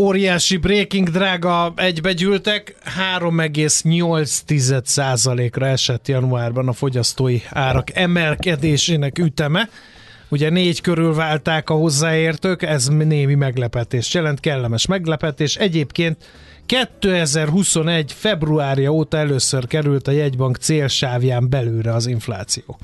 óriási breaking drága egybegyűltek, 3,8%-ra esett januárban a fogyasztói árak emelkedésének üteme. Ugye négy körül válták a hozzáértők, ez némi meglepetés jelent, kellemes meglepetés. Egyébként 2021. februárja óta először került a jegybank célsávján belőle az infláció.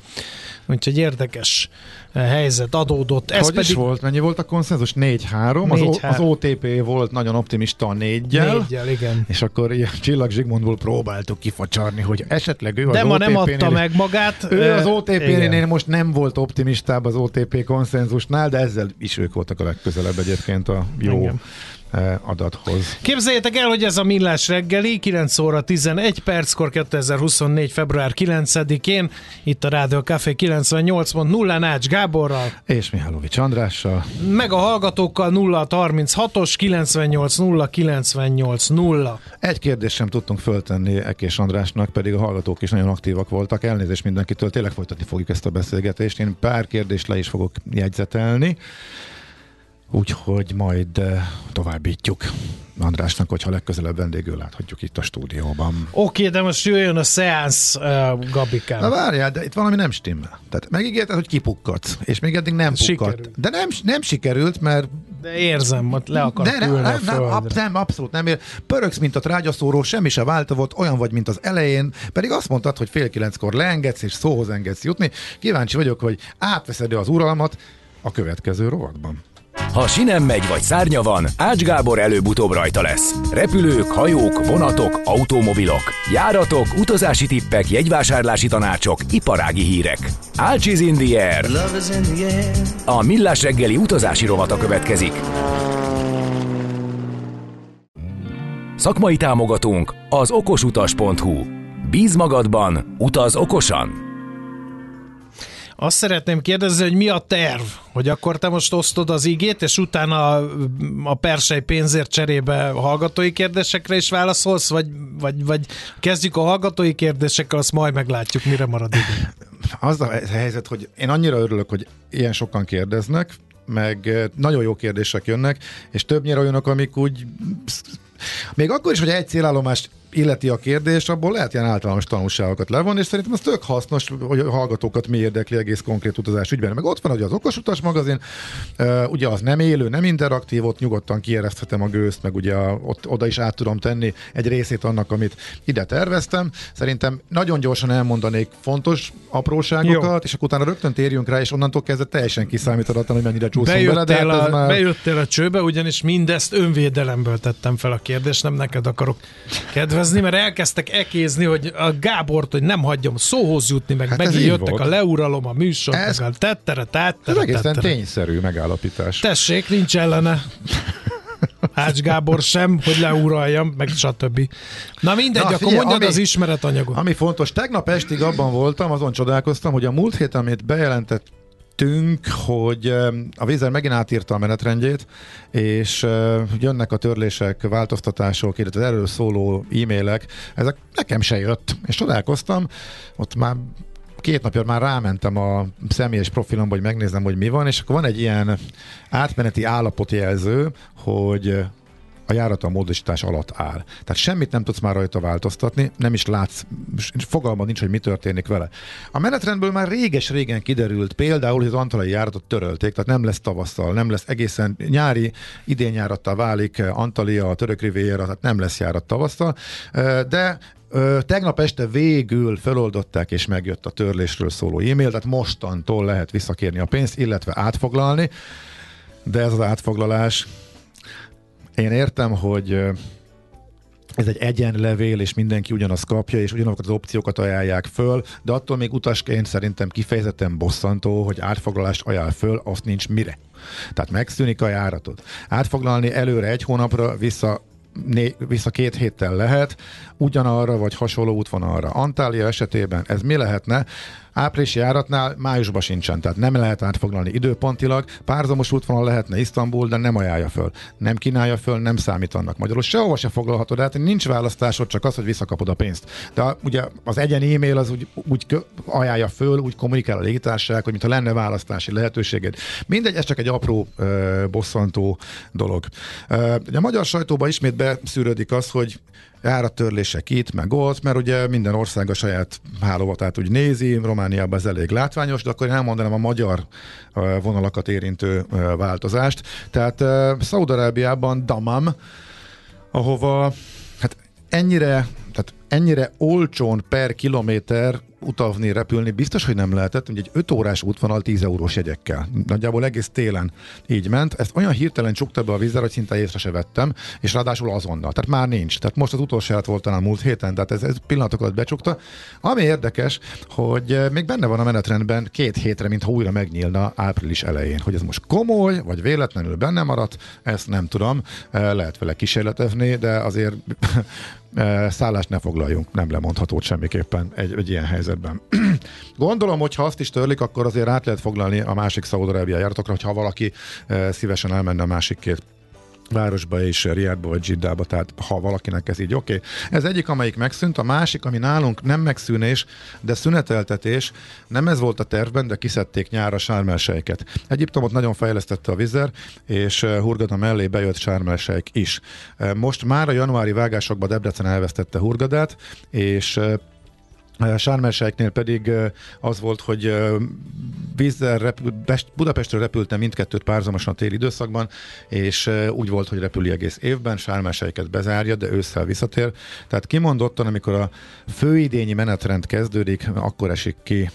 Úgyhogy érdekes eh, helyzet adódott. Ez Hogy pedig... is volt? Mennyi volt a konszenzus? 4-3. Az, az OTP volt nagyon optimista a négyel. Négyel, igen. És akkor ilyen Csillag Zsigmondból próbáltuk kifacsarni, hogy esetleg ő De az ma nem adta meg magát. Ő az OTP-nél most nem volt optimistább az OTP konszenzusnál, de ezzel is ők voltak a legközelebb egyébként a jó igen Eh, adathoz. Képzeljétek el, hogy ez a Millás reggeli, 9 óra 11 perckor 2024. február 9-én, itt a Rádió Café 98.0 Nács Gáborral. És Mihálovics Andrással. Meg a hallgatókkal 0 36-os 98 98 0. Egy kérdést sem tudtunk föltenni Ekés Andrásnak, pedig a hallgatók is nagyon aktívak voltak. Elnézést mindenkitől, tényleg folytatni fogjuk ezt a beszélgetést. Én pár kérdést le is fogok jegyzetelni. Úgyhogy majd eh, továbbítjuk Andrásnak, hogyha legközelebb vendégül láthatjuk itt a stúdióban. Oké, okay, de most jöjjön a szeánsz, uh, Gabikám. Na várjál, de itt valami nem stimmel. Tehát megígérted, hogy kipukkadsz, és még eddig nem pukkadt. De nem, nem sikerült, mert... De érzem, hogy le akar de nem, nem, nem, ab, nem, abszolút nem. Ér. Mint a trágyaszóró, semmi se volt, olyan vagy, mint az elején, pedig azt mondtad, hogy fél kilenckor leengedsz, és szóhoz engedsz jutni. Kíváncsi vagyok, hogy átveszed az uralmat a következő rovatban. Ha sinem megy vagy szárnya van, Ács Gábor előbb-utóbb rajta lesz. Repülők, hajók, vonatok, automobilok, járatok, utazási tippek, jegyvásárlási tanácsok, iparági hírek. Ács is in the air. A Millás reggeli utazási rovata következik. Szakmai támogatónk az okosutas.hu. Bíz magadban, utaz okosan! Azt szeretném kérdezni, hogy mi a terv? Hogy akkor te most osztod az igét, és utána a persely pénzért cserébe hallgatói kérdésekre is válaszolsz, vagy, vagy, vagy kezdjük a hallgatói kérdésekkel, azt majd meglátjuk, mire marad idő. Az a helyzet, hogy én annyira örülök, hogy ilyen sokan kérdeznek, meg nagyon jó kérdések jönnek, és többnyire olyanok, amik úgy még akkor is, hogy egy célállomást illeti a kérdés, abból lehet ilyen általános tanulságokat levonni, és szerintem ez tök hasznos, hogy a hallgatókat mi érdekli egész konkrét utazás ügyben. Meg ott van hogy az Okos Utas magazin, ugye az nem élő, nem interaktív, ott nyugodtan kiereszthetem a gőzt, meg ugye ott, oda is át tudom tenni egy részét annak, amit ide terveztem. Szerintem nagyon gyorsan elmondanék fontos apróságokat, Jó. és akkor utána rögtön térjünk rá, és onnantól kezdve teljesen kiszámíthatatlan, hogy mennyire csúszunk bele. De hát a, már... Bejöttél a csőbe, ugyanis mindezt önvédelemből tettem fel a kérdést, nem neked akarok kedvezni érezni, mert elkezdtek ekézni, hogy a Gábort, hogy nem hagyjam szóhoz jutni, meg hát megint jöttek volt. a leuralom, a műsor, ez, meg a tettere, tettere, Ez egészen tényszerű megállapítás. Tessék, nincs ellene. Ács Gábor sem, hogy leuraljam, meg stb. Na mindegy, Na, akkor mondjad ami, az ismeretanyagot. Ami fontos, tegnap estig abban voltam, azon csodálkoztam, hogy a múlt hét, amit bejelentett tettünk, hogy a Vízer megint átírta a menetrendjét, és jönnek a törlések, változtatások, illetve erről szóló e-mailek, ezek nekem se jött, és csodálkoztam, ott már két napja már rámentem a személyes profilomba, hogy megnézem, hogy mi van, és akkor van egy ilyen átmeneti állapotjelző, hogy a járata a módosítás alatt áll. Tehát semmit nem tudsz már rajta változtatni, nem is látsz, fogalma nincs, hogy mi történik vele. A menetrendből már réges-régen kiderült például, hogy az antalai járatot törölték, tehát nem lesz tavasszal, nem lesz egészen nyári, idén válik Antalya, a török riviera, tehát nem lesz járat tavasszal, de Ö, tegnap este végül feloldották, és megjött a törlésről szóló e-mail, tehát mostantól lehet visszakérni a pénzt, illetve átfoglalni, de ez az átfoglalás én értem, hogy ez egy egyenlevél, és mindenki ugyanazt kapja, és ugyanazokat az opciókat ajánlják föl, de attól még utasként szerintem kifejezetten bosszantó, hogy átfoglalást ajánl föl, azt nincs mire. Tehát megszűnik a járatod. Átfoglalni előre egy hónapra, vissza né, vissza két héttel lehet, ugyanarra vagy hasonló útvonalra. Antália esetében ez mi lehetne? Áprilisi járatnál májusban sincsen, tehát nem lehet átfoglalni időpontilag. Párzamos útvonal lehetne Isztambul, de nem ajánlja föl. Nem kínálja föl, nem számít annak magyarul. Sehova se foglalhatod, hát nincs választásod, csak az, hogy visszakapod a pénzt. De ugye az egyen e-mail az úgy, úgy ajánlja föl, úgy kommunikál a légitársaság, hogy mintha lenne választási lehetőséged. Mindegy, ez csak egy apró ö, bosszantó dolog. Ö, a magyar sajtóban ismét beszűrődik az, hogy járattörlések itt, meg ott, mert ugye minden ország a saját hálóvatát úgy nézi, Romániában ez elég látványos, de akkor én elmondanám a magyar vonalakat érintő változást. Tehát Szaudarábiában Damam, ahova hát ennyire, tehát ennyire olcsón per kilométer utazni, repülni biztos, hogy nem lehetett, hogy egy 5 órás útvonal 10 eurós jegyekkel. Nagyjából egész télen így ment. Ezt olyan hirtelen csukta be a vízzel, hogy szinte észre se vettem, és ráadásul azonnal. Tehát már nincs. Tehát most az utolsó volt talán múlt héten, tehát ez, ez pillanatokat becsukta. Ami érdekes, hogy eh, még benne van a menetrendben két hétre, mintha újra megnyílna április elején. Hogy ez most komoly, vagy véletlenül benne maradt, ezt nem tudom. Eh, lehet vele kísérletezni, de azért szállást ne foglaljunk, nem lemondható semmiképpen egy, egy ilyen helyzet helyzetben. Gondolom, hogy ha azt is törlik, akkor azért át lehet foglalni a másik Szaúd-Arábia járatokra, hogyha valaki szívesen elmenne a másik két városba és Riadba vagy Dzsiddába, tehát ha valakinek ez így oké. Okay. Ez egyik, amelyik megszűnt, a másik, ami nálunk nem megszűnés, de szüneteltetés, nem ez volt a tervben, de kiszedték nyára sármelsejket. Egyiptomot nagyon fejlesztette a vizer, és e, Hurgada mellé bejött sármelsejk is. E, most már a januári vágásokban Debrecen elvesztette Hurgadát, és Sármelseiknél pedig az volt, hogy vízzel repül, Budapestről repültem mindkettőt párzamosan a téli időszakban, és úgy volt, hogy repüli egész évben, Sármelseiket bezárja, de ősszel visszatér. Tehát kimondottan, amikor a főidényi menetrend kezdődik, akkor esik ki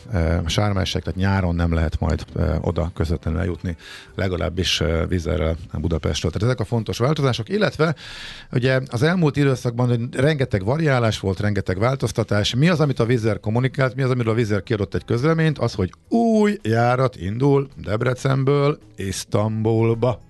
Sármelsejek, tehát nyáron nem lehet majd oda közvetlenül eljutni, legalábbis vízzel Budapestről. Tehát ezek a fontos változások, illetve ugye az elmúlt időszakban rengeteg variálás volt, rengeteg változtatás. Mi az, amit a Vizer kommunikált, mi az, amiről a Vizer kiadott egy közleményt, az, hogy új járat indul Debrecenből Isztambulba.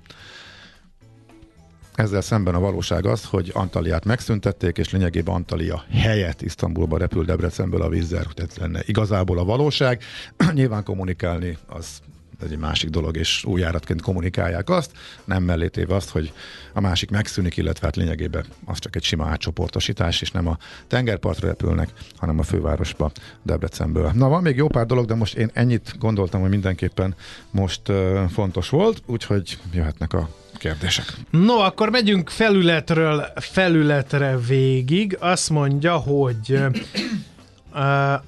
Ezzel szemben a valóság az, hogy Antaliát megszüntették, és lényegében Antalia helyett Isztambulba repül Debrecenből a Vizer. Tehát lenne igazából a valóság. Nyilván kommunikálni az egy másik dolog, és új járatként kommunikálják azt, nem mellé azt, hogy a másik megszűnik, illetve hát lényegében az csak egy sima átcsoportosítás, és nem a tengerpartra repülnek, hanem a fővárosba, Debrecenből. Na, van még jó pár dolog, de most én ennyit gondoltam, hogy mindenképpen most uh, fontos volt, úgyhogy jöhetnek a kérdések. No, akkor megyünk felületről felületre végig. Azt mondja, hogy uh,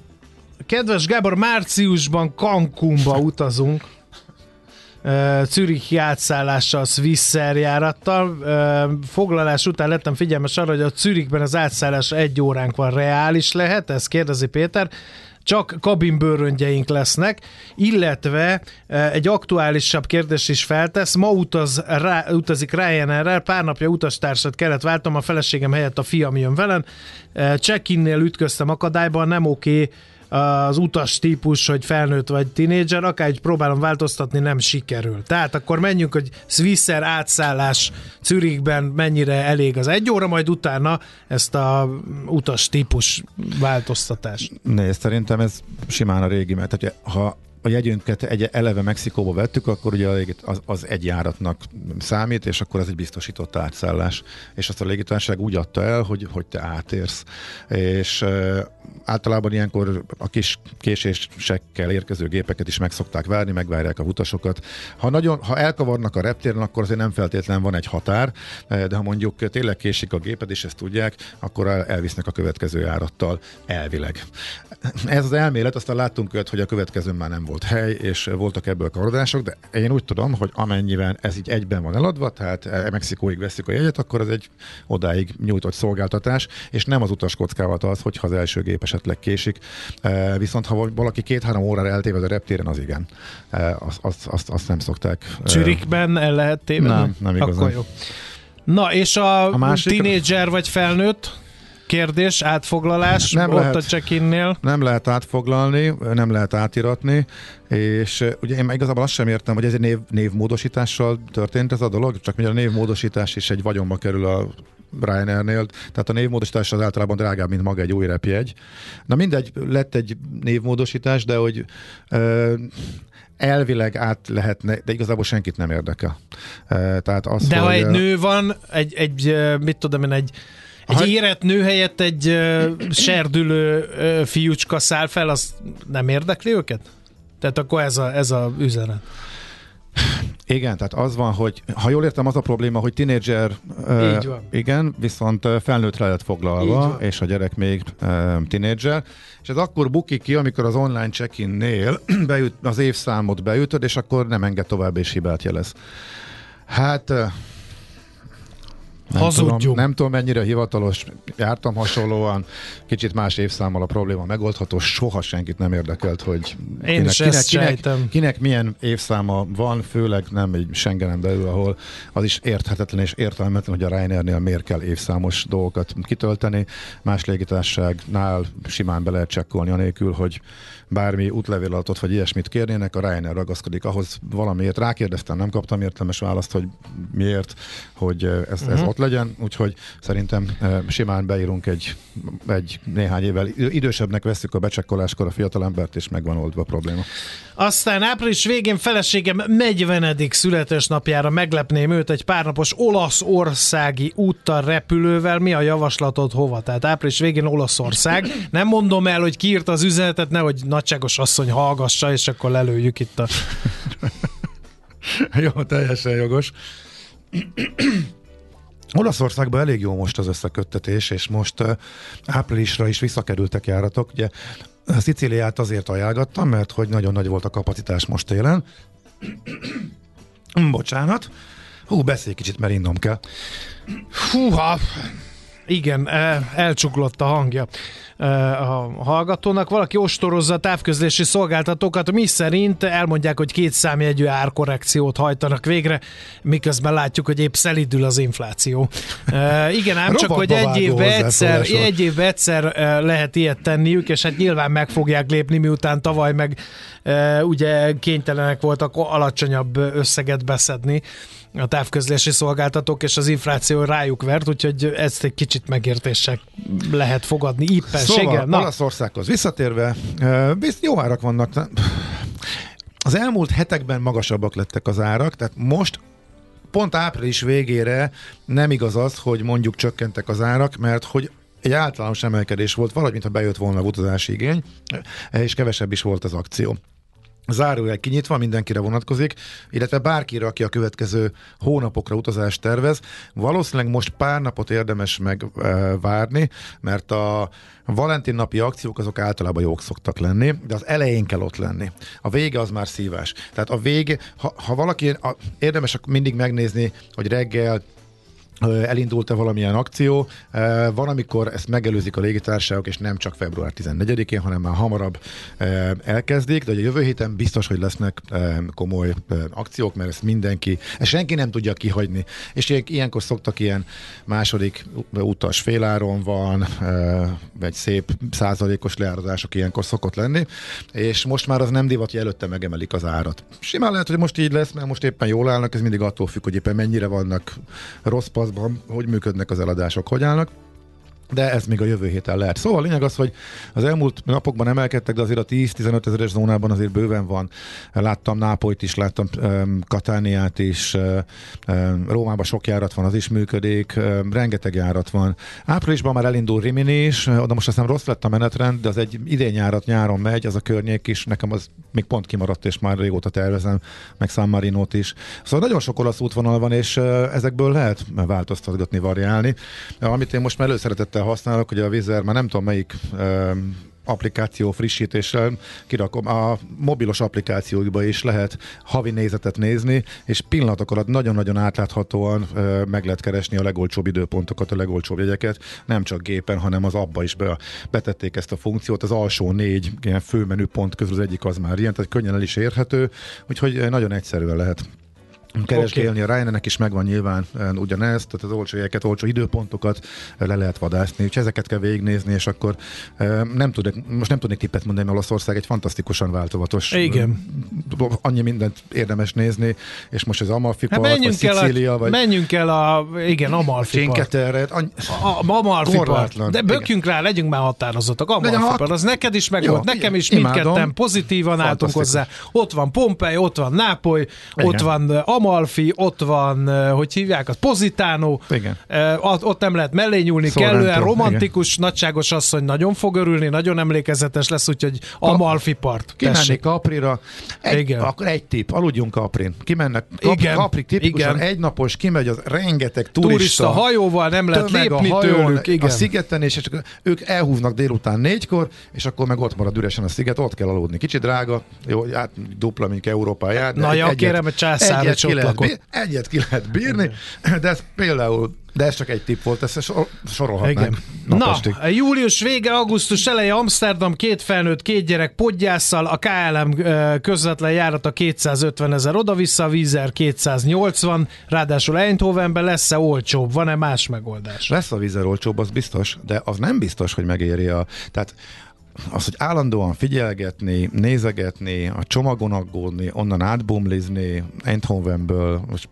kedves Gábor, márciusban Cancúnba utazunk. Zürich átszállással, Swisser járattal. Foglalás után lettem figyelmes arra, hogy a Zürichben az átszállás egy óránk van reális lehet, ezt kérdezi Péter csak kabinbőröngyeink lesznek, illetve egy aktuálisabb kérdés is feltesz. Ma utaz, rá, utazik Ryanair-rel, pár napja utastársat kellett váltom, a feleségem helyett a fiam jön velem. Check-innél ütköztem akadályban, nem oké, okay, az utas típus, hogy felnőtt vagy tinédzser, akár egy próbálom változtatni, nem sikerül. Tehát akkor menjünk, hogy Swisser átszállás Zürichben mennyire elég az egy óra, majd utána ezt a utas típus változtatás. Nézd, szerintem ez simán a régi, mert ha a jegyünket egy eleve Mexikóba vettük, akkor ugye az, az egy járatnak számít, és akkor ez egy biztosított átszállás. És azt a légitársaság úgy adta el, hogy, hogy te átérsz. És e, általában ilyenkor a kis késésekkel érkező gépeket is meg szokták várni, megvárják a utasokat. Ha, nagyon, ha elkavarnak a reptéren, akkor azért nem feltétlenül van egy határ, de ha mondjuk tényleg késik a géped, és ezt tudják, akkor elvisznek a következő járattal elvileg. Ez az elmélet, aztán láttunk őt, hogy a következő már nem volt volt hely, és voltak ebből karodások, de én úgy tudom, hogy amennyiben ez így egyben van eladva, tehát e, Mexikóig veszik a jegyet, akkor ez egy odáig nyújtott szolgáltatás, és nem az utas kockázat az, hogyha az első gép esetleg késik. E, viszont ha valaki két-három órára eltéved a reptéren, az igen. Azt, azt, azt, azt nem szokták. Csürikben el lehet tévedni? Nem, nem igazán. Akkor jó. Na, és a, a másik... tínédzser vagy felnőtt? Kérdés, átfoglalás nem ott lehet, a check-innél? Nem lehet átfoglalni, nem lehet átiratni, és ugye én igazából azt sem értem, hogy ez egy név, névmódosítással történt ez a dolog, csak mivel a névmódosítás is egy vagyonba kerül a Ryanairnél, tehát a névmódosítás az általában drágább, mint maga egy új repjegy. Na mindegy, lett egy névmódosítás, de hogy ö, elvileg át lehetne, de igazából senkit nem érdekel. E, tehát az, de hogy, ha egy nő van, egy, egy mit tudom én, egy egy ha... érett nő helyett egy uh, serdülő uh, fiúcska száll fel, az nem érdekli őket? Tehát akkor ez a, ez a üzenet. Igen, tehát az van, hogy ha jól értem, az a probléma, hogy tinédzser, uh, igen, viszont felnőttre lett foglalva, és a gyerek még uh, tinédzser, és ez akkor bukik ki, amikor az online check-innél beüt, az évszámot beütöd, és akkor nem enged tovább, és hibát jelez. Hát nem Hazudjunk. Tudom, nem tudom mennyire hivatalos, jártam hasonlóan, kicsit más évszámmal a probléma megoldható, soha senkit nem érdekelt, hogy Én kinek, kinek, kinek, kinek milyen évszáma van, főleg nem egy Schengenen belül, ahol az is érthetetlen és értelmetlen, hogy a Ryanairnél miért kell évszámos dolgokat kitölteni, más légitárságnál simán be lehet csekkolni anélkül, hogy bármi útlevélatot vagy ilyesmit kérnének, a Ryanair ragaszkodik ahhoz valamiért. Rákérdeztem, nem kaptam értelmes választ, hogy miért, hogy ez, uh-huh. ez mhm. ott legyen, úgyhogy szerintem simán beírunk egy, egy néhány évvel idősebbnek veszük a becsekkoláskor a fiatalembert, és megvan oldva a probléma. Aztán április végén feleségem 40. születésnapjára meglepném őt egy párnapos olaszországi úttal repülővel. Mi a javaslatod hova? Tehát április végén Olaszország. Nem mondom el, hogy kiírt az üzenetet, nehogy nagyságos asszony hallgassa, és akkor lelőjük itt a... jó, teljesen jogos. Olaszországban elég jó most az összeköttetés, és most uh, áprilisra is visszakerültek járatok. Ugye Szicíliát azért ajánlgattam, mert hogy nagyon nagy volt a kapacitás most télen. Bocsánat. Hú, beszélj kicsit, mert innom kell. Húha! Igen, elcsuklott a hangja a hallgatónak. Valaki ostorozza a távközlési szolgáltatókat, mi szerint elmondják, hogy két számjegyű árkorrekciót hajtanak végre, miközben látjuk, hogy épp szelidül az infláció. Igen, ám csak, hogy egy évben egyszer, egy évben egyszer lehet ilyet tenniük, és hát nyilván meg fogják lépni, miután tavaly meg ugye kénytelenek voltak alacsonyabb összeget beszedni a távközlési szolgáltatók, és az infláció rájuk vert, úgyhogy ezt egy kicsit megértéssel lehet fogadni éppenséggel. Szóval, Na. Olaszországhoz visszatérve, jó árak vannak. Az elmúlt hetekben magasabbak lettek az árak, tehát most pont április végére nem igaz az, hogy mondjuk csökkentek az árak, mert hogy egy általános emelkedés volt, valahogy, mintha bejött volna a utazási igény, és kevesebb is volt az akció zárójel kinyitva, mindenkire vonatkozik, illetve bárkire, aki a következő hónapokra utazást tervez. Valószínűleg most pár napot érdemes megvárni, mert a Valentin napi akciók azok általában jók szoktak lenni, de az elején kell ott lenni. A vége az már szívás. Tehát a vége, ha, ha valaki, a, érdemes mindig megnézni, hogy reggel elindult-e valamilyen akció. Van, amikor ezt megelőzik a légitársaságok, és nem csak február 14-én, hanem már hamarabb elkezdik, de a jövő héten biztos, hogy lesznek komoly akciók, mert ezt mindenki, ezt senki nem tudja kihagyni. És ilyenkor szoktak ilyen második utas féláron van, egy szép százalékos leárazások ilyenkor szokott lenni, és most már az nem divat, hogy előtte megemelik az árat. Simán lehet, hogy most így lesz, mert most éppen jól állnak, ez mindig attól függ, hogy éppen mennyire vannak rossz paszban, hogy működnek az eladások, hogy állnak de ez még a jövő héten lehet. Szóval a lényeg az, hogy az elmúlt napokban emelkedtek, de azért a 10-15 ezeres zónában azért bőven van. Láttam Nápolyt is, láttam um, Katániát is, um, Rómában sok járat van, az is működik, um, rengeteg járat van. Áprilisban már elindul Rimini is, oda most aztán rossz lett a menetrend, de az egy idén járat nyáron megy, az a környék is, nekem az még pont kimaradt, és már régóta tervezem, meg San Marinót is. Szóval nagyon sok olasz útvonal van, és uh, ezekből lehet változtatgatni, variálni. Amit én most már előszeretettel használok, hogy a Vizer, már nem tudom melyik applikáció frissítéssel kirakom. A mobilos applikációkba is lehet havi nézetet nézni, és pillanatok alatt nagyon-nagyon átláthatóan ö, meg lehet keresni a legolcsóbb időpontokat, a legolcsóbb jegyeket, nem csak gépen, hanem az abba is be, betették ezt a funkciót. Az alsó négy ilyen főmenü pont közül az egyik az már ilyen, tehát könnyen el is érhető, úgyhogy nagyon egyszerűen lehet keresgélni. Okay. A Ryanairnek is megvan nyilván ugyanezt, tehát az olcsó jegyeket, olcsó időpontokat le lehet vadászni, úgyhogy ezeket kell végignézni, és akkor nem tudok, most nem tudnék tippet mondani, mert Olaszország egy fantasztikusan változatos. Igen. Annyi mindent érdemes nézni, és most az Amalfi hát part, vagy Szicília, a, vagy... Menjünk el a, igen, Amalfi part. Annyi, a, Amalfi part. De bökjünk rá, legyünk már határozottak. Amalfi part, hat... az neked is megvolt, nekem is mindketten pozitívan álltunk hozzá. Ott van Pompei, ott van Nápoly, ott van Amalfi, Amalfi, ott van, hogy hívják, az Pozitánó, igen. ott nem lehet mellé nyúlni, Sorrento, kellően romantikus, igen. nagyságos asszony nagyon fog örülni, nagyon emlékezetes lesz, úgyhogy Amalfi part. Kimenni Kaprira, egy, igen. akkor egy tip, aludjunk Kaprin. Kimennek Kap, igen. Capri tipikusan igen. egynapos, kimegy az rengeteg turista. Turista hajóval nem lehet lépni a hajón, tőlük. Igen. A szigeten, és csak ők elhúznak délután négykor, és akkor meg ott marad üresen a sziget, ott kell aludni. Kicsit drága, jó, hát dupla, mint Európáját. Na jó, kérem, hogy császár, lehet bír, egyet ki lehet bírni, de ez például de ez csak egy tipp volt, ezt sorolhatnánk. Na, július vége, augusztus eleje Amsterdam, két felnőtt, két gyerek podgyásszal, a KLM közvetlen járata 250 ezer oda-vissza, a Vízer 280, ráadásul Eindhovenben lesz-e olcsóbb, van-e más megoldás? Lesz a Vízer olcsóbb, az biztos, de az nem biztos, hogy megéri a... Tehát az, hogy állandóan figyelgetni, nézegetni, a csomagon aggódni, onnan átbumlizni, Eindhovenből, most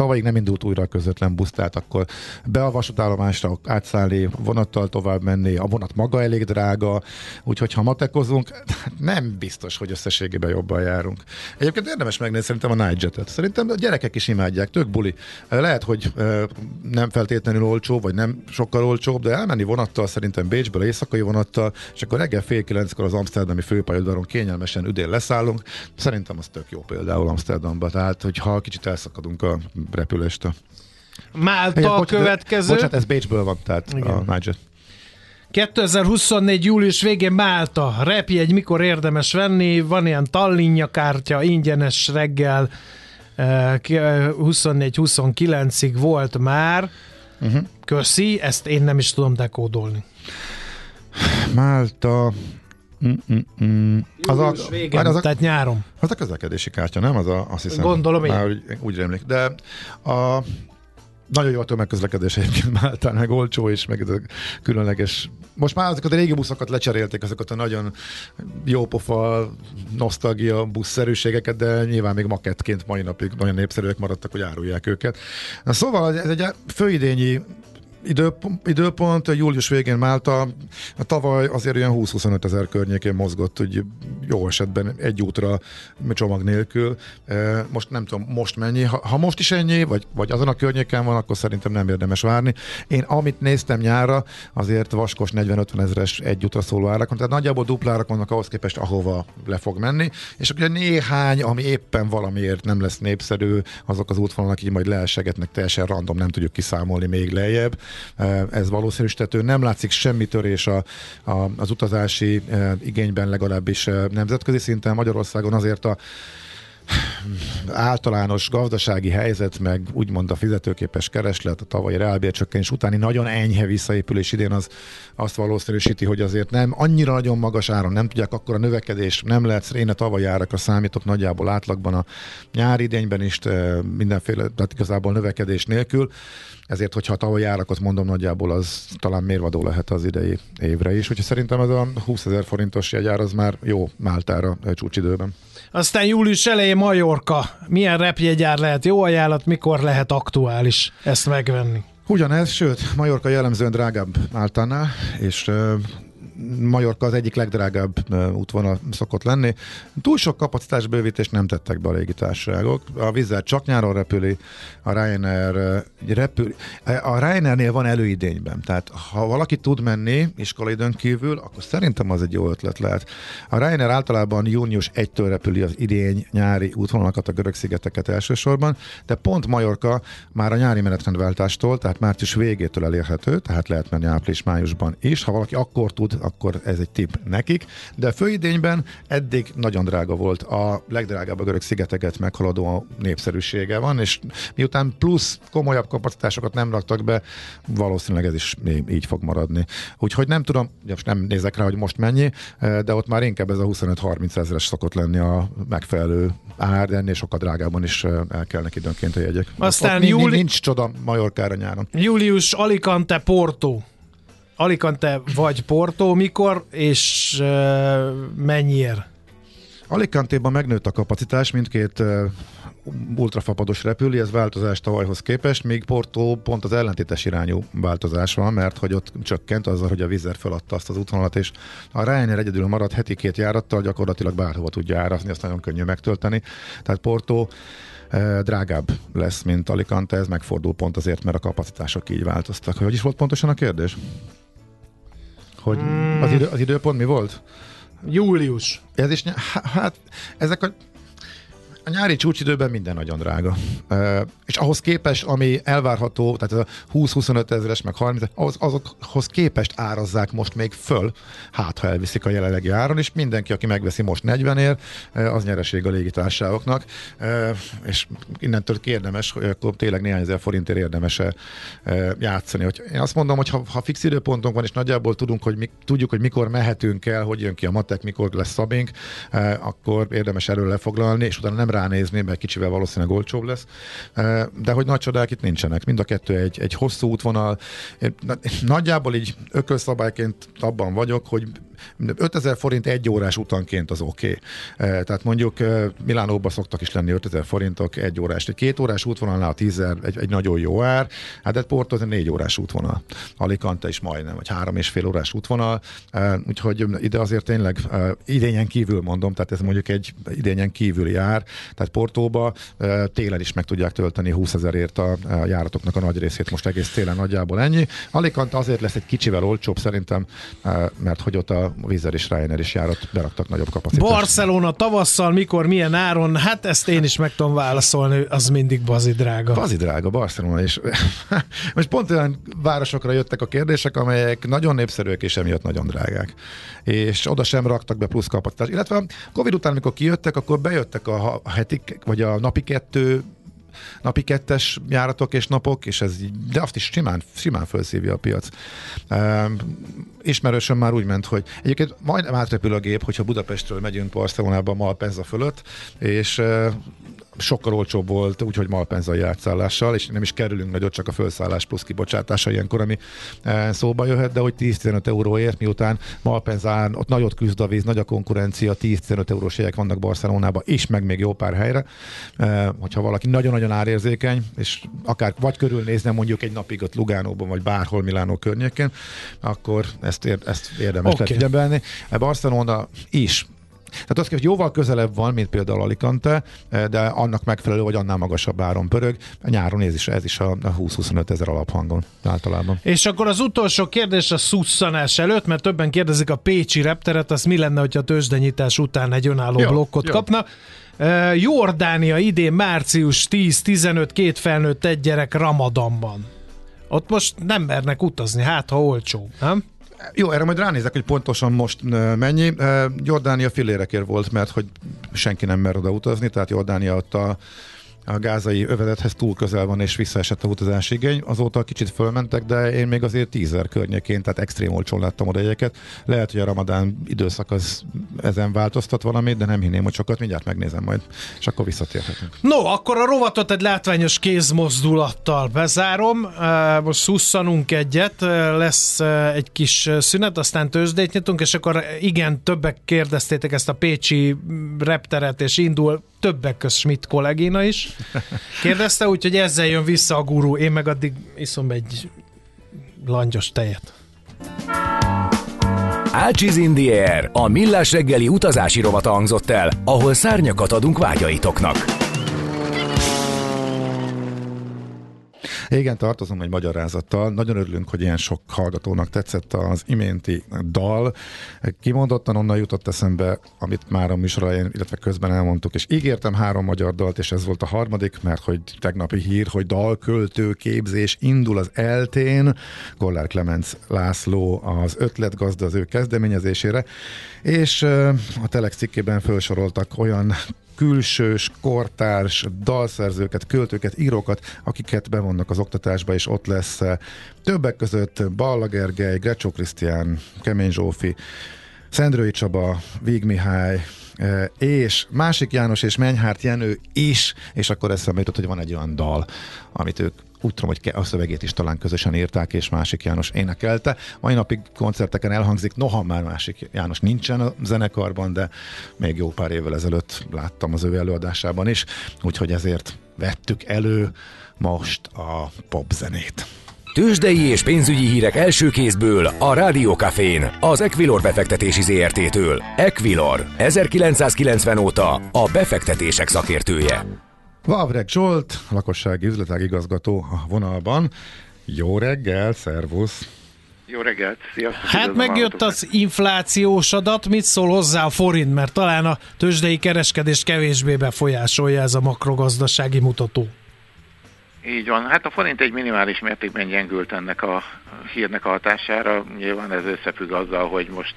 tavalyig nem indult újra a közvetlen busz, tehát akkor be a vasútállomásra átszállni, vonattal tovább menni, a vonat maga elég drága, úgyhogy ha matekozunk, nem biztos, hogy összességében jobban járunk. Egyébként érdemes megnézni szerintem a Nightjet-et. Szerintem a gyerekek is imádják, tök buli. Lehet, hogy nem feltétlenül olcsó, vagy nem sokkal olcsóbb, de elmenni vonattal szerintem Bécsből, éjszakai vonattal, és akkor reggel fél kilenckor az Amsterdami főpályaudvaron kényelmesen üdén leszállunk. Szerintem az tök jó például Amsterdamba. Tehát, hogyha kicsit elszakadunk a repüléstől. Málta a következő. Bocsánat, ez Bécsből van, tehát Igen. a Niger. 2024. július végén Málta. Repjegy mikor érdemes venni? Van ilyen Tallinja kártya, ingyenes reggel. 24-29-ig eh, volt már. Uh-huh. Köszi, ezt én nem is tudom dekódolni. Málta. Mm-mm-mm. Az a, végén, az a, tehát nyáron. Az a közlekedési kártya, nem? Az a, azt hiszem. Gondolom én. Úgy, úgy rémlik. De a, nagyon jó a tömegközlekedés egyébként Máltán, meg olcsó és meg ez a különleges. Most már azokat a régi buszokat lecserélték, azokat a nagyon jópofa, nosztalgia buszszerűségeket, de nyilván még makettként mai napig nagyon népszerűek maradtak, hogy árulják őket. Na, szóval ez egy főidényi időpont, időpont, július végén Málta, a tavaly azért ilyen 20-25 ezer környékén mozgott, hogy jó esetben egy útra csomag nélkül. E, most nem tudom, most mennyi. Ha, ha most is ennyi, vagy, vagy azon a környéken van, akkor szerintem nem érdemes várni. Én amit néztem nyára, azért vaskos 40-50 ezeres egy útra szóló árakon, tehát nagyjából duplárak vannak ahhoz képest, ahova le fog menni, és akkor néhány, ami éppen valamiért nem lesz népszerű, azok az útvonalak így majd leesegetnek teljesen random, nem tudjuk kiszámolni még lejjebb ez valószínűsítető. Nem látszik semmi törés a, a, az utazási igényben legalábbis nemzetközi szinten. Magyarországon azért a általános gazdasági helyzet, meg úgymond a fizetőképes kereslet, a tavalyi reálbércsökkenés utáni nagyon enyhe visszaépülés idén az azt valószínűsíti, hogy azért nem annyira nagyon magas áron, nem tudják akkor a növekedés, nem lehet, én a tavalyi árakra számítok nagyjából átlagban a nyári idényben is mindenféle, tehát igazából növekedés nélkül ezért, hogyha a tavalyi árakot mondom nagyjából, az talán mérvadó lehet az idei évre is. Úgyhogy szerintem ez a 20 ezer forintos jegyár az már jó Máltára csúcsidőben. Aztán július elején Majorka. Milyen repjegyár lehet jó ajánlat, mikor lehet aktuális ezt megvenni? Ugyanez, sőt, Majorka jellemzően drágább Máltánál, és Majorka az egyik legdrágább útvonal szokott lenni. Túl sok kapacitás bővítést nem tettek be a légitársaságok. A Vizer csak nyáron repüli, a Ryanair repül. A Ryanairnél van előidényben, tehát ha valaki tud menni iskolaidőn kívül, akkor szerintem az egy jó ötlet lehet. A Ryanair általában június 1-től repüli az idény nyári útvonalakat, a görög szigeteket elsősorban, de pont Majorka már a nyári menetrendváltástól, tehát március végétől elérhető, tehát lehet menni április-májusban is. Ha valaki akkor tud, akkor ez egy tip nekik. De főidényben eddig nagyon drága volt. A legdrágább a görög szigeteket meghaladó népszerűsége van, és miután plusz komolyabb kapacitásokat nem raktak be, valószínűleg ez is így fog maradni. Úgyhogy nem tudom, most nem nézek rá, hogy most mennyi, de ott már inkább ez a 25-30 ezeres szokott lenni a megfelelő ár, de ennél sokkal drágában is el kellnek időnként a jegyek. Aztán ott júli... nincs, nincs csoda Majorkára nyáron. Július Alicante Porto. Alicante vagy Porto, mikor és uh, mennyiért? Alicante-ban megnőtt a kapacitás, mindkét uh, ultrafapados repüli, ez változás tavalyhoz képest, még Porto pont az ellentétes irányú változás van, mert hogy ott csökkent azzal, hogy a Vizer feladta azt az útvonalat, és a Ryanair egyedül maradt heti két járattal, gyakorlatilag bárhova tudja árazni, azt nagyon könnyű megtölteni. Tehát Porto drágább lesz, mint Alicante, ez megfordul pont azért, mert a kapacitások így változtak. Hogy is volt pontosan a kérdés? Hogy mm. az, idő, az időpont mi volt? Július. Ez is, hát ezek a a nyári csúcsidőben minden nagyon drága. Uh, és ahhoz képest, ami elvárható, tehát ez a 20-25 ezeres, meg 30, ahhoz, azokhoz képest árazzák most még föl, hát ha elviszik a jelenlegi áron, és mindenki, aki megveszi most 40 ér, az nyereség a légitársaságoknak, uh, és innentől érdemes, hogy akkor tényleg néhány ezer forintért érdemes játszani. Hogy én azt mondom, hogy ha, ha fix időpontunk van, és nagyjából tudunk, hogy mi, tudjuk, hogy mikor mehetünk el, hogy jön ki a matek, mikor lesz szabink, akkor érdemes erről lefoglalni, és utána nem ránézni, mert kicsivel valószínűleg olcsóbb lesz. De hogy nagy csodák itt nincsenek. Mind a kettő egy, egy hosszú útvonal. Nagyjából így ökölszabályként abban vagyok, hogy 5000 forint egy órás utanként az oké. Okay. Tehát mondjuk Milánóban szoktak is lenni 5000 forintok egy órás. Egy két órás útvonalnál a 10 egy, egy nagyon jó ár, hát egy Porto az egy négy órás útvonal. Alicante is majdnem, vagy három és fél órás útvonal, úgyhogy ide azért tényleg idényen kívül mondom, tehát ez mondjuk egy idényen kívüli jár, tehát Portóba télen is meg tudják tölteni 20 ezerért a járatoknak a nagy részét, most egész télen nagyjából ennyi. Alicante azért lesz egy kicsivel olcsóbb szerintem, mert hogy ott a Vizer és Ryanair is járat, beraktak nagyobb kapacitást. Barcelona tavasszal, mikor, milyen áron? Hát ezt én is meg tudom válaszolni, az mindig bazi drága. Bazi drága, Barcelona is. Most pont olyan városokra jöttek a kérdések, amelyek nagyon népszerűek és emiatt nagyon drágák. És oda sem raktak be plusz kapacitást. Illetve a Covid után, amikor kijöttek, akkor bejöttek a hetik, vagy a napi kettő napi kettes járatok és napok, és ez de azt is simán, simán felszívja a piac. Uh, ismerősöm már úgy ment, hogy egyébként majdnem átrepül a gép, hogyha Budapestről megyünk Barcelonába Malpenza fölött, és uh, sokkal olcsóbb volt, úgyhogy Malpenzai átszállással, és nem is kerülünk nagyot, csak a felszállás plusz kibocsátása ilyenkor, ami e, szóba jöhet, de hogy 10-15 euróért, miután Malpenzán ott nagyot küzd a víz, nagy a konkurencia, 10-15 eurós jegyek vannak Barcelonában, és meg még jó pár helyre. E, hogyha valaki nagyon-nagyon árérzékeny, és akár vagy körülnézne mondjuk egy napig ott Lugánóban, vagy bárhol Milánó környékén, akkor ezt, ér, ezt érdemes okay. figyelni. E, Barcelona is tehát az hogy jóval közelebb van, mint például Alicante, de annak megfelelő, vagy annál magasabb áron pörög. A nyáron ez is, ez is a 20-25 ezer alaphangon általában. És akkor az utolsó kérdés a szusszanás előtt, mert többen kérdezik a Pécsi repteret, az mi lenne, hogyha a tőzsdenyítás után egy önálló jó, blokkot jó. kapna. Jordánia idén március 10-15, két felnőtt, egy gyerek Ramadanban. Ott most nem mernek utazni, hát ha olcsó, nem? Jó, erre majd ránézek, hogy pontosan most mennyi. Jordánia fillérekért volt, mert hogy senki nem mer oda utazni, tehát Jordánia ott a a gázai övezethez túl közel van, és visszaesett a utazási igény. Azóta kicsit fölmentek, de én még azért tízer környékén, tehát extrém olcsón láttam oda jegyeket. Lehet, hogy a ramadán időszak az ezen változtat valamit, de nem hinném, hogy sokat mindjárt megnézem majd, és akkor visszatérhetünk. No, akkor a rovatot egy látványos kézmozdulattal bezárom. Most szusszanunk egyet, lesz egy kis szünet, aztán tőzsdét nyitunk, és akkor igen, többek kérdeztétek ezt a pécsi repteret, és indul többek köz Schmidt kollégina is. Kérdezte, úgyhogy ezzel jön vissza a gurú. Én meg addig iszom egy langyos tejet. Ácsiz Indier, a millás reggeli utazási rovata hangzott el, ahol szárnyakat adunk vágyaitoknak. Igen, tartozom egy magyarázattal. Nagyon örülünk, hogy ilyen sok hallgatónak tetszett az iménti dal. Kimondottan onnan jutott eszembe, amit már a műsor elején, illetve közben elmondtuk, és ígértem három magyar dalt, és ez volt a harmadik, mert hogy tegnapi hír, hogy dalköltő képzés indul az eltén. Kollár Clemens László az ötletgazda az ő kezdeményezésére, és a Telex cikkében felsoroltak olyan külsős, kortárs, dalszerzőket, költőket, írókat, akiket bevonnak az oktatásba, és ott lesz eh, többek között Balla Gergely, Grecsó Krisztián, Kemény Zsófi, Szendrői Csaba, Víg Mihály, eh, és Másik János és Menyhárt Jenő is, és akkor eszembe jutott, hogy van egy olyan dal, amit ők úgy tudom, hogy a szövegét is talán közösen írták, és Másik János énekelte. Mai napig koncerteken elhangzik, noha már Másik János nincsen a zenekarban, de még jó pár évvel ezelőtt láttam az ő előadásában is, úgyhogy ezért vettük elő most a popzenét. Tőzsdei és pénzügyi hírek első kézből a Rádiókafén, az Equilor befektetési ZRT-től. Equilor, 1990 óta a befektetések szakértője. Vavreg Zsolt, lakossági üzletág igazgató a vonalban. Jó reggel, szervusz! Jó reggelt, sziasztok! Hát megjött az inflációs adat, mit szól hozzá a forint, mert talán a tőzsdei kereskedést kevésbé befolyásolja ez a makrogazdasági mutató. Így van. Hát a forint egy minimális mértékben gyengült ennek a hírnek a hatására. Nyilván ez összefügg azzal, hogy most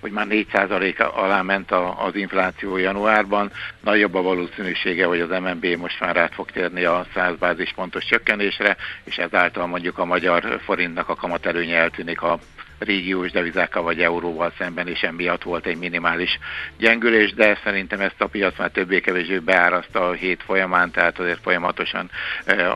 hogy már 4% alá ment az infláció januárban. Nagyobb a valószínűsége, hogy az MNB most már át fog térni a 100 bázispontos csökkenésre, és ezáltal mondjuk a magyar forintnak a kamatelőnye eltűnik a régiós devizákkal vagy euróval szemben, és emiatt volt egy minimális gyengülés, de szerintem ezt a piac már többé-kevésbé beáraszta a hét folyamán, tehát azért folyamatosan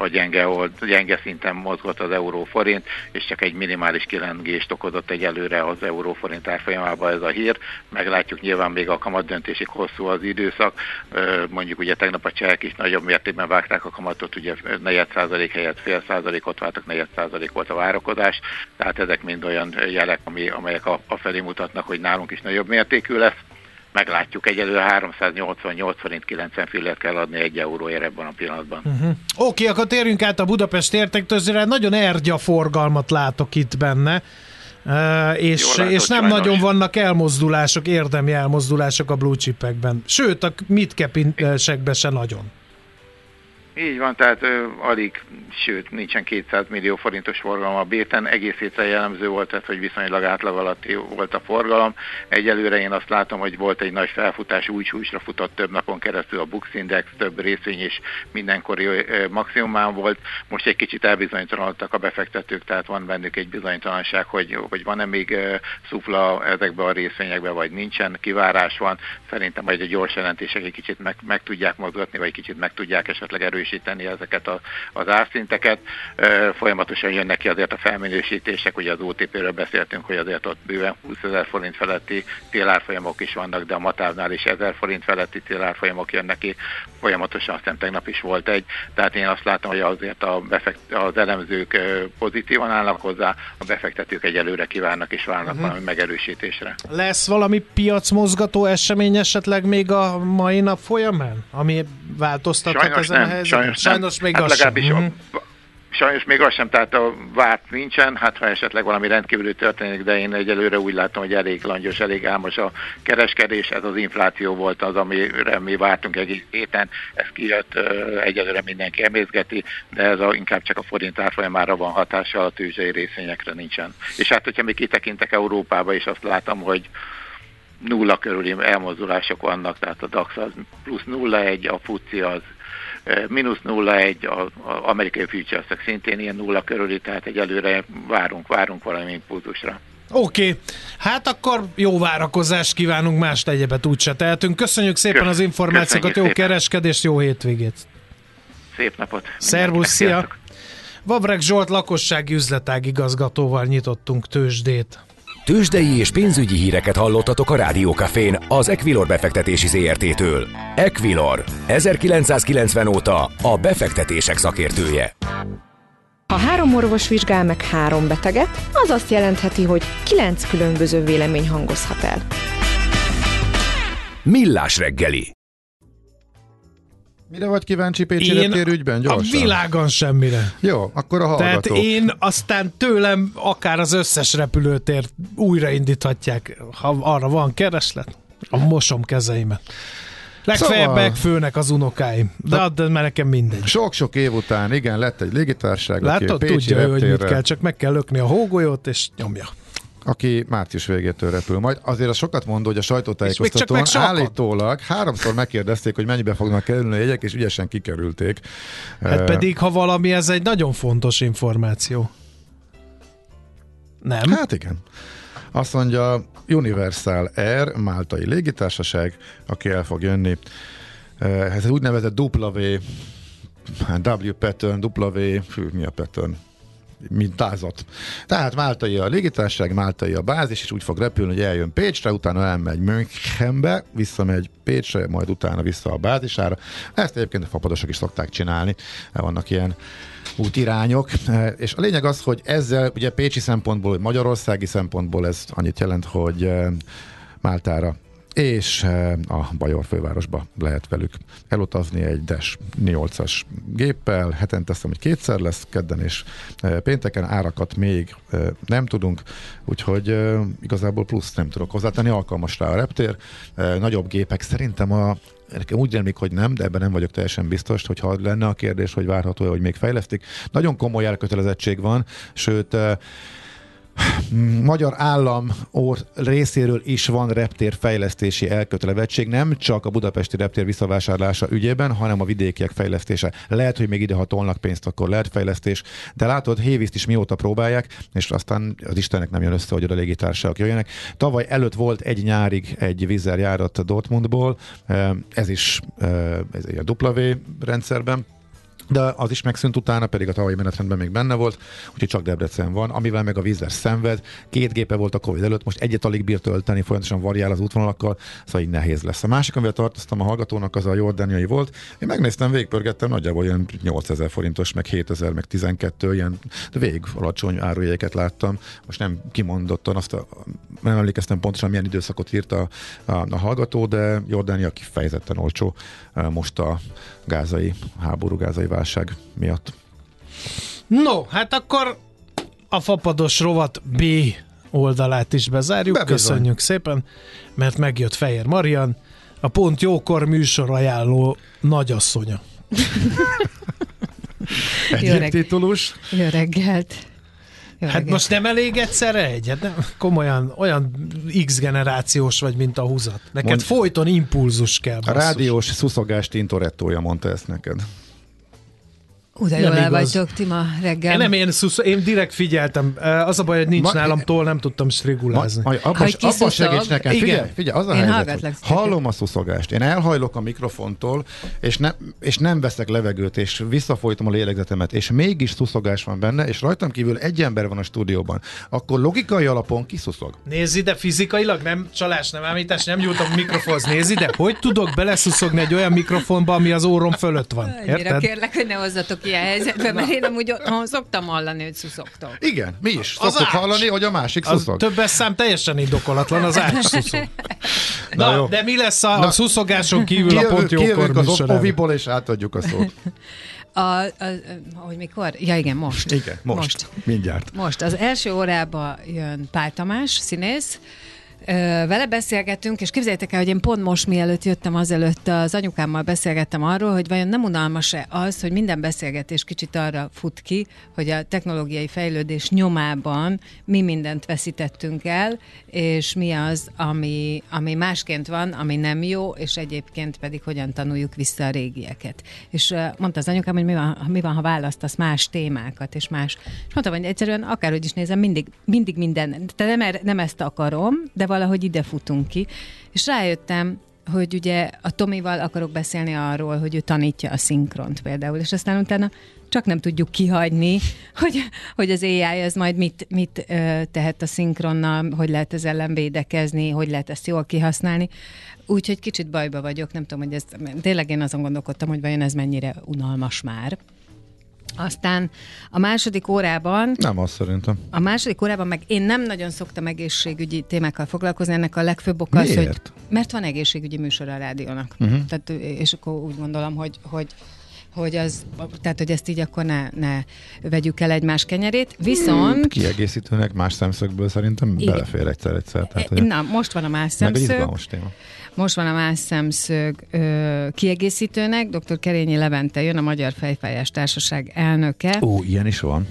a gyenge, old, gyenge szinten mozgott az euróforint, és csak egy minimális kilengést okozott egy előre az euróforint árfolyamában ez a hír. Meglátjuk nyilván még a kamat döntésig hosszú az időszak, mondjuk ugye tegnap a csehek is nagyobb mértékben vágták a kamatot, ugye 4 százalék helyett fél százalékot váltak, 4 százalék volt a várakozás, tehát ezek mind olyan jelek, ami, amelyek a, a felé mutatnak, hogy nálunk is nagyobb mértékű lesz. Meglátjuk, egyelőre 388 forint 90 fillet kell adni egy euróért ebben a pillanatban. Uh-huh. Oké, akkor térjünk át a Budapest értektőzőre. Nagyon ergya forgalmat látok itt benne. Uh, és, látod, és nem sajnos. nagyon vannak elmozdulások, érdemi elmozdulások a blue chipekben. Sőt, a midcap se nagyon. Így van, tehát ö, alig, sőt, nincsen 200 millió forintos forgalom a béten, egész héten jellemző volt, tehát hogy viszonylag átlag alatti volt a forgalom. Egyelőre én azt látom, hogy volt egy nagy felfutás, úgy húsra futott több napon keresztül a Bux Index, több részvény is mindenkori ö, maximumán volt. Most egy kicsit elbizonytalanodtak a befektetők, tehát van bennük egy bizonytalanság, hogy, hogy van-e még ö, szufla ezekbe a részvényekbe, vagy nincsen, kivárás van. Szerintem majd a gyors jelentések egy kicsit meg, meg tudják mozgatni, vagy kicsit meg tudják esetleg erősíteni erősíteni ezeket a, az árszinteket. Folyamatosan jönnek ki azért a felminősítések, ugye az OTP-ről beszéltünk, hogy azért ott bőven 20 ezer forint feletti télárfolyamok is vannak, de a Matávnál is 1000 forint feletti télárfolyamok jönnek ki. Folyamatosan aztán tegnap is volt egy, tehát én azt látom, hogy azért a befekt, az elemzők pozitívan állnak hozzá, a befektetők egyelőre kívánnak és várnak uh-huh. valami megerősítésre. Lesz valami piacmozgató esemény esetleg még a mai nap folyamán, ami változtathat Sajnos ezen nem, a helyzeten? Sajnos, sajnos még hát az sem. Uh-huh. Sajnos még az sem, tehát a várt nincsen, hát ha esetleg valami rendkívül történik, de én egyelőre úgy látom, hogy elég langyos, elég álmos a kereskedés, ez az infláció volt az, amire mi vártunk egész héten, ez kijött, egyelőre mindenki emészgeti, de ez a, inkább csak a forint árfolyamára van hatása, a tőzsdei részvényekre nincsen. És hát, hogyha még kitekintek Európába, és azt látom, hogy nulla körüli elmozdulások vannak, tehát a DAX az plusz 0,1, a FUCI az mínusz 0,1, az amerikai futures szintén ilyen nulla körüli, tehát egyelőre várunk, várunk valami impulzusra. Oké, okay. hát akkor jó várakozást kívánunk, más egyebet úgyse tehetünk. Köszönjük szépen Köszönjük. az információkat, jó szépen. kereskedést, jó hétvégét! Szép napot! Szervusz, szia! Vavreg Zsolt lakossági üzletág igazgatóval nyitottunk tőzsdét. Tőzsdei és pénzügyi híreket hallottatok a Rádiókafén az Equilor befektetési ZRT-től. Equilor, 1990 óta a befektetések szakértője. Ha három orvos vizsgál meg három beteget, az azt jelentheti, hogy kilenc különböző vélemény hangozhat el. Millás reggeli Mire vagy kíváncsi Pécsi Én ügyben? A világon semmire. Jó, akkor a hallgató. Tehát én aztán tőlem akár az összes repülőtért újraindíthatják, ha arra van kereslet. A mosom kezeimet. Legfeljebb Szóval- megfőnek az unokáim. De add már nekem mindegy. Sok-sok év után, igen, lett egy légitárság, Látod, aki tudja ő, hogy mit kell, csak meg kell lökni a hógolyót, és nyomja. Aki március végétől repül. Majd azért az sokat mondó, hogy a sajtótájékoztatón állítólag háromszor megkérdezték, hogy mennyibe fognak kerülni a jegyek, és ügyesen kikerülték. Hát pedig, ha valami, ez egy nagyon fontos információ. Nem? Hát igen. Azt mondja Universal Air, máltai légitársaság, aki el fog jönni. Ez úgynevezett W, hát W pattern, W, fű, mi a pattern? Mintázat. Tehát Máltai a légitársaság, Máltai a bázis, és úgy fog repülni, hogy eljön Pécsre, utána elmegy Münchenbe, visszamegy Pécsre, majd utána vissza a bázisára. Ezt egyébként a fapadosok is szokták csinálni, vannak ilyen útirányok, Eh, és a lényeg az, hogy ezzel ugye pécsi szempontból, vagy magyarországi szempontból ez annyit jelent, hogy eh, Máltára és eh, a Bajor fővárosba lehet velük elutazni egy DES 8-as géppel, hetente azt hogy kétszer lesz, kedden és eh, pénteken, árakat még eh, nem tudunk, úgyhogy igazából plusz nem tudok hozzátenni, alkalmas rá a reptér, nagyobb gépek szerintem a Nekem úgy rémlik, hogy nem, de ebben nem vagyok teljesen biztos, hogy ha lenne a kérdés, hogy várható hogy még fejlesztik. Nagyon komoly elkötelezettség van, sőt, magyar állam or részéről is van reptérfejlesztési elkötelezettség, nem csak a budapesti reptér visszavásárlása ügyében, hanem a vidékiek fejlesztése. Lehet, hogy még ide, ha tolnak pénzt, akkor lehet fejlesztés, de látod, Héviszt is mióta próbálják, és aztán az Istennek nem jön össze, hogy oda légitársaságok jöjjenek. Tavaly előtt volt egy nyárig egy vízerjárat Dortmundból, eh, ez is eh, ez egy a W rendszerben, de az is megszűnt utána, pedig a tavalyi menetrendben még benne volt, úgyhogy csak Debrecen van, amivel meg a vízes szenved. Két gépe volt a Covid előtt, most egyet alig bír tölteni, folyamatosan variál az útvonalakkal, szóval így nehéz lesz. A másik, amivel tartoztam a hallgatónak, az a jordániai volt. Én megnéztem, végpörgettem, nagyjából ilyen 8000 forintos, meg 7000, meg 12, ilyen de végig alacsony árujegyeket láttam. Most nem kimondottan azt a, nem emlékeztem pontosan, milyen időszakot írt a, a, a hallgató, de Jordánia kifejezetten olcsó most a gázai háború, gázai válság miatt. No, hát akkor a fapados rovat B oldalát is bezárjuk. Be bizony. Köszönjük szépen, mert megjött Fehér Marian, a Pont Jókor műsor ajánló nagyasszonya. Egyéb reg- titulus. Jó reggelt! Hát most nem elég egyszerre egyet? Nem? Komolyan, olyan X generációs vagy, mint a húzat. Neked Mond- folyton impulzus kell. A basszus. rádiós szuszogás Tintorettója mondta ezt neked. Ú, de nem jól el vagytok ti ma reggel. Én nem, én, szusz, én direkt figyeltem. Az a baj, hogy nincs Ma- nálam toll, nem tudtam Ma, strigulázni. aj, abban, Hogy kiszuszog? segíts nekem. Igen. Figyelj, figyelj, az a Én helyzet, hogy hallom a szuszogást. Én elhajlok a mikrofontól, és, ne, és nem veszek levegőt, és visszafolytom a lélegzetemet, és mégis szuszogás van benne, és rajtam kívül egy ember van a stúdióban. Akkor logikai alapon kiszuszog. Nézd ide, fizikailag nem csalás, nem ámítás, nem nyúltam a mikrofonhoz. Nézd ide, hogy tudok beleszuszogni egy olyan mikrofonba, ami az órom fölött van. Annyira Érted? kérlek, hogy ne hozzatok ilyen helyzetbe, mert én amúgy otthon szoktam hallani, hogy szuszogtok. Igen, mi is. Az Szoktuk ács. hallani, hogy a másik Az szuszog. többes szám teljesen indokolatlan, az ács szuszog. Na, Na jó. de mi lesz a, a Na. szuszogáson kívül a pont jókor az oviból, és átadjuk a szót. A, a, a, hogy mikor? Ja igen, most. Igen, most. Most. Mindjárt. Most az első órába jön Pál Tamás, színész, vele beszélgettünk, és képzeljétek el, hogy én pont most mielőtt jöttem azelőtt az anyukámmal beszélgettem arról, hogy vajon nem unalmas-e az, hogy minden beszélgetés kicsit arra fut ki, hogy a technológiai fejlődés nyomában mi mindent veszítettünk el, és mi az, ami, ami másként van, ami nem jó, és egyébként pedig hogyan tanuljuk vissza a régieket. És mondta az anyukám, hogy mi van, mi van, ha választasz más témákat, és más. És mondtam, hogy egyszerűen akárhogy is nézem, mindig, mindig minden, de nem, er, nem ezt akarom, de valahogy ide futunk ki. És rájöttem, hogy ugye a Tomival akarok beszélni arról, hogy ő tanítja a szinkront például, és aztán utána csak nem tudjuk kihagyni, hogy, hogy az AI az majd mit, mit ö, tehet a szinkronnal, hogy lehet ez ellen védekezni, hogy lehet ezt jól kihasználni. Úgyhogy kicsit bajba vagyok, nem tudom, hogy ez, tényleg én azon gondolkodtam, hogy vajon ez mennyire unalmas már Aztán a második órában Nem azt szerintem. A második órában meg én nem nagyon szoktam egészségügyi témákkal foglalkozni, ennek a legfőbb oka az, hogy Miért? mert van egészségügyi műsor a rádiónak. Uh-huh. Tehát, és akkor úgy gondolom, hogy, hogy hogy, az, tehát, hogy ezt így akkor ne, ne vegyük el egymás kenyerét. Viszont... Kiegészítőnek más szemszögből szerintem Igen. belefér egyszer-egyszer. Tehát, hogy Na, most van a más szemszög. téma. Most van a más szemszög ö, kiegészítőnek. Dr. Kerényi Levente jön, a Magyar Fejfájás Társaság elnöke. Ó, ilyen is van.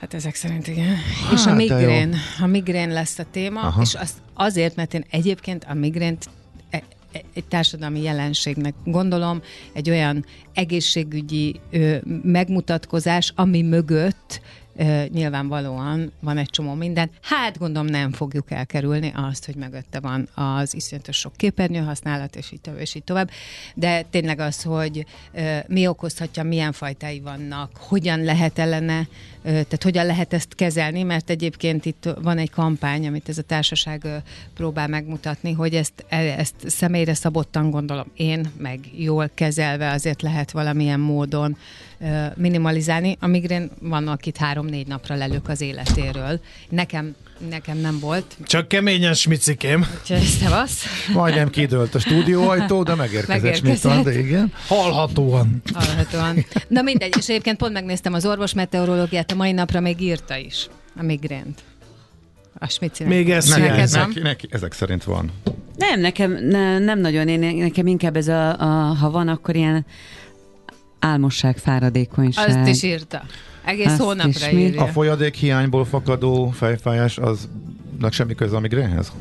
Hát ezek szerint igen. Hát, és a migrén, a migrén lesz a téma, Aha. És az azért, mert én egyébként a migrént egy társadalmi jelenségnek gondolom, egy olyan egészségügyi ö, megmutatkozás, ami mögött ö, nyilvánvalóan van egy csomó minden. Hát gondolom nem fogjuk elkerülni azt, hogy mögötte van az iszonyatos sok képernyő használat, és így tovább, és így tovább. De tényleg az, hogy ö, mi okozhatja, milyen fajtái vannak, hogyan lehet ellene, ö, tehát hogyan lehet ezt kezelni, mert egyébként itt van egy kampány, amit ez a társaság ö, próbál megmutatni, hogy ezt, e- ezt személyre szabottan gondolom én, meg jól kezelve azért lehet valamilyen módon minimalizálni. A migrén van, akit három-négy napra lelök az életéről. Nekem, nekem nem volt, Csak keményen smicikém. úgyhogy szevasz. Majdnem kidőlt a stúdióajtó, de megérkezett Megérkezett. De igen. Hallhatóan. Hallhatóan. Na mindegy, és egyébként pont megnéztem az orvos meteorológiát, a mai napra még írta is a migrént. A smicinek. Még ez hiányzik. van? Neki, neki, ezek szerint van. Nem, nekem ne, nem nagyon. Én, nekem inkább ez a, a, ha van, akkor ilyen álmosság, fáradékonyság. Azt is írta. Egész Azt hónapra írja. A folyadék hiányból fakadó fejfájás, az semmi köze a migrénhez?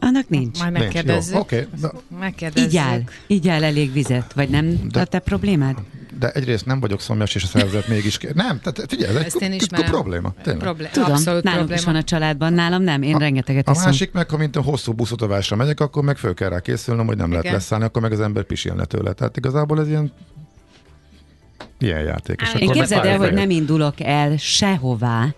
Annak nincs. Majd Nincs. megkérdezzük. Jó, Oké, de, Megkérdezzük. Így áll. Így áll elég vizet. Vagy nem De- a te problémád? de egyrészt nem vagyok szomjas, és a szervezet mégis... Kér. Nem, tehát figyelj, ez Ezt én egy ismerem. probléma. Tényleg. Problé- Tudom, Abszolút nálunk probléma. is van a családban, nálam nem, én rengeteget A iszom. másik meg, ha mint a hosszú buszutazásra megyek, akkor meg föl kell rá készülnöm, hogy nem lehet Igen. leszállni, akkor meg az ember pisilne tőle. Tehát igazából ez ilyen ilyen játék. És akkor Én képzeld el, hogy nem indulok el sehová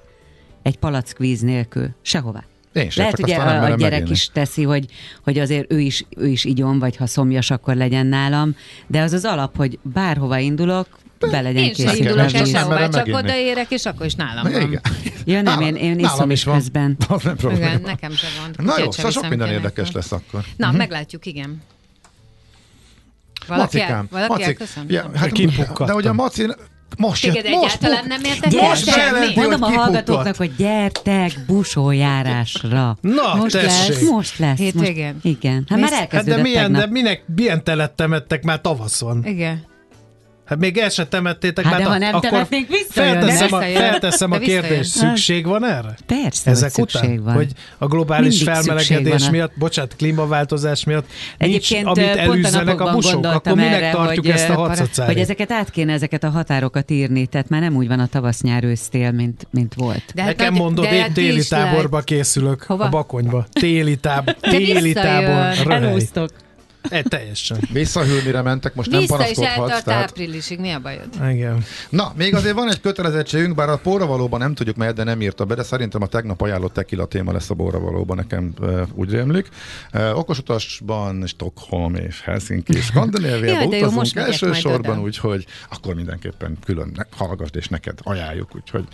egy palackvíz nélkül. Sehová. Én sem, Lehet, ugye a, a gyerek meginni. is teszi, hogy, hogy azért ő is, ő is igyon, vagy ha szomjas, akkor legyen nálam, de az az alap, hogy bárhova indulok, be legyen Én sem indulok a el sehová, csak odaérek, és akkor is nálam Na, van. igen. Ja, nem, én, én Nálam iszom is is van. közben. Az nem probléma. Igen, nekem sem van. Na jó, szóval sok minden érdekes lesz akkor. Na, meglátjuk, igen. Valaki, Macikám, valaki Macik, ja, hát, Kipukkadtam. de ugye a Maci most Téged jött, most egyáltalán puk- nem értek Most bejelenti, Mondom a hogy kipukkadt. hallgatóknak, hogy gyertek busójárásra. Na, most tessék. lesz, most lesz. Hétvégén? Most, igen. Hát Mész- már Hát elkezdődött de milyen, tegnap. de minek, milyen telet temettek már tavaszon? Igen. Hát még el se temettétek, Hát mert de ha a- nem akkor visszajön, felteszem, a, felteszem a kérdést, szükség van erre? Persze, Ezek hogy szükség után? van. Hogy a globális Mindig felmelegedés van a- miatt, bocsánat, klímaváltozás miatt Egyébként nincs, amit a elűzzenek a napokban busok, akkor minek erre, tartjuk hogy, ezt a hadszocárit? Hogy ezeket át kéne ezeket a határokat írni, tehát már nem úgy van a tavasz nyár ősztél, mint, mint volt. De hát Nekem mondod, de én hát téli táborba készülök, a Bakonyba. Téli, táb, téli tábor, röhely. E, teljesen. Visszahűl, mire mentek, most nem Vissza is panaszkodhatsz. eltart Tehát... áprilisig, mi a bajod? Igen. Na, még azért van egy kötelezettségünk, bár a valóban nem tudjuk melyet, de nem írta be, de szerintem a tegnap ajánlott tequila téma lesz a borra valóban, nekem uh, úgy rémlik. Uh, okosutasban Stockholm és Helsinki és jó, utazunk elsősorban, úgyhogy akkor mindenképpen külön ne- hallgass, és neked ajánljuk, úgyhogy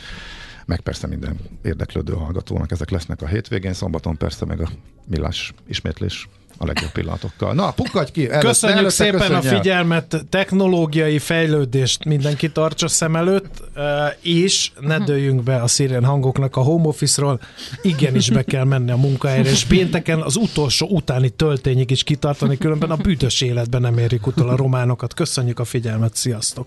meg persze minden érdeklődő hallgatónak ezek lesznek a hétvégén, szombaton persze meg a millás ismétlés a legjobb pillanatokkal. Na, pukkadj ki! Előtte, Köszönjük előtte szépen köszönj a el. figyelmet, technológiai fejlődést mindenki tartsa szem előtt, eh, és ne dőljünk be a szirén hangoknak a home office-ról, igenis be kell menni a munkahelyre, és pénteken az utolsó utáni töltényig is kitartani, különben a büdös életben nem érik utol a románokat. Köszönjük a figyelmet, sziasztok!